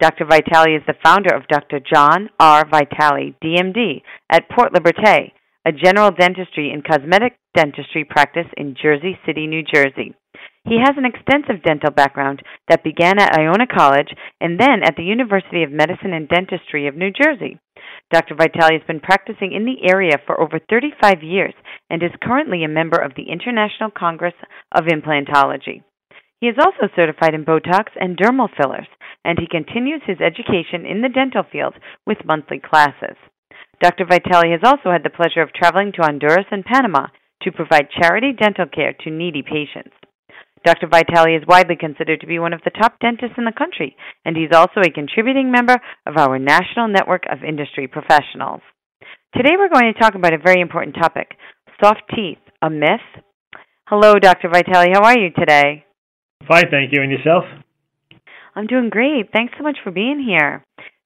Dr. Vitale is the founder of Dr. John R. Vitale, DMD, at Port Liberté, a general dentistry and cosmetic dentistry practice in Jersey City, New Jersey. He has an extensive dental background that began at Iona College and then at the University of Medicine and Dentistry of New Jersey. Dr. Vitale has been practicing in the area for over 35 years and is currently a member of the International Congress of Implantology. He is also certified in Botox and dermal fillers, and he continues his education in the dental field with monthly classes. Dr. Vitale has also had the pleasure of traveling to Honduras and Panama to provide charity dental care to needy patients. Dr. Vitale is widely considered to be one of the top dentists in the country, and he's also a contributing member of our national network of industry professionals. Today we're going to talk about a very important topic soft teeth, a myth. Hello, Dr. Vitale. How are you today? Fine, thank you. And yourself? I'm doing great. Thanks so much for being here.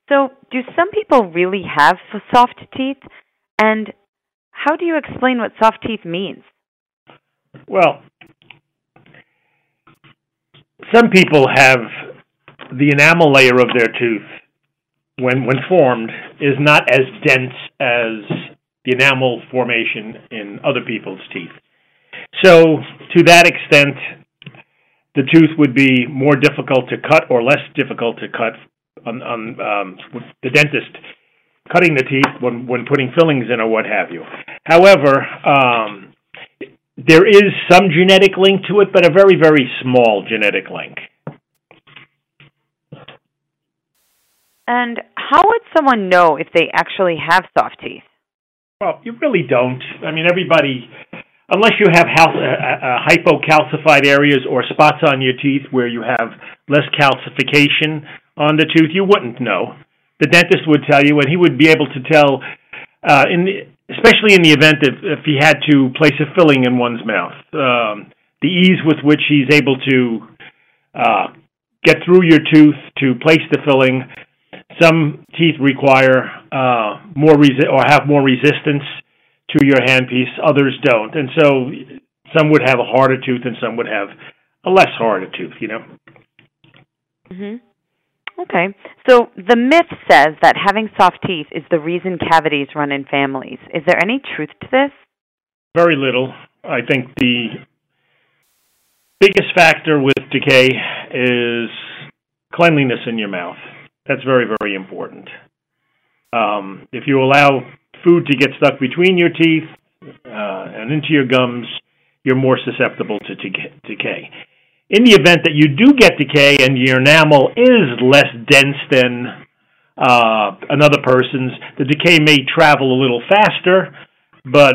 So, do some people really have soft teeth? And how do you explain what soft teeth means? Well, some people have the enamel layer of their tooth, when when formed, is not as dense as the enamel formation in other people's teeth. So, to that extent, the tooth would be more difficult to cut or less difficult to cut on, on um, the dentist cutting the teeth when, when putting fillings in or what have you. However, um, there is some genetic link to it, but a very, very small genetic link. And how would someone know if they actually have soft teeth? Well, you really don't. I mean, everybody unless you have uh, uh, hypocalcified areas or spots on your teeth where you have less calcification on the tooth, you wouldn't know. The dentist would tell you, and he would be able to tell, uh, in the, especially in the event if, if he had to place a filling in one's mouth. Um, the ease with which he's able to uh, get through your tooth to place the filling. Some teeth require uh, more resi- or have more resistance to your handpiece, others don't. And so some would have a harder tooth and some would have a less harder tooth, you know. Mhm. Okay. So the myth says that having soft teeth is the reason cavities run in families. Is there any truth to this? Very little. I think the biggest factor with decay is cleanliness in your mouth. That's very, very important. Um, if you allow food to get stuck between your teeth uh, and into your gums, you're more susceptible to decay. In the event that you do get decay and your enamel is less dense than uh, another person's, the decay may travel a little faster, but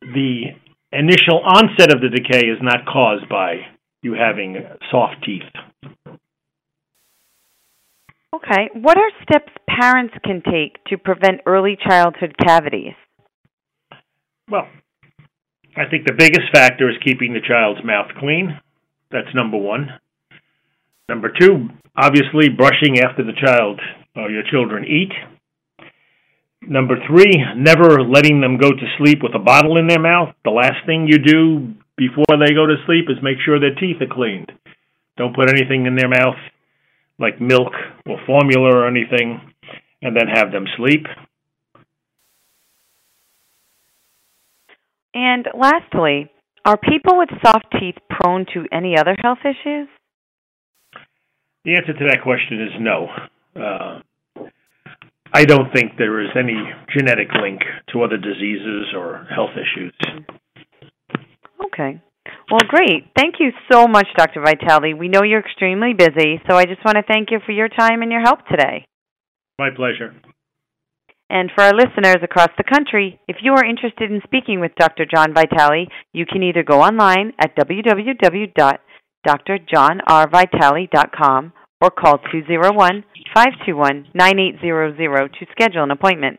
the initial onset of the decay is not caused by you having soft teeth. Okay. What are steps parents can take to prevent early childhood cavities? Well, I think the biggest factor is keeping the child's mouth clean. That's number one. Number two, obviously, brushing after the child or your children eat. Number three, never letting them go to sleep with a bottle in their mouth. The last thing you do before they go to sleep is make sure their teeth are cleaned. Don't put anything in their mouth like milk or formula or anything, and then have them sleep. And lastly, are people with soft teeth prone to any other health issues? The answer to that question is no. Uh, I don't think there is any genetic link to other diseases or health issues. Okay. Well, great. Thank you so much, Dr. Vitale. We know you're extremely busy, so I just want to thank you for your time and your help today. My pleasure. And for our listeners across the country, if you are interested in speaking with Dr. John Vitale, you can either go online at www.drjohnrvitale.com or call 201 521 9800 to schedule an appointment.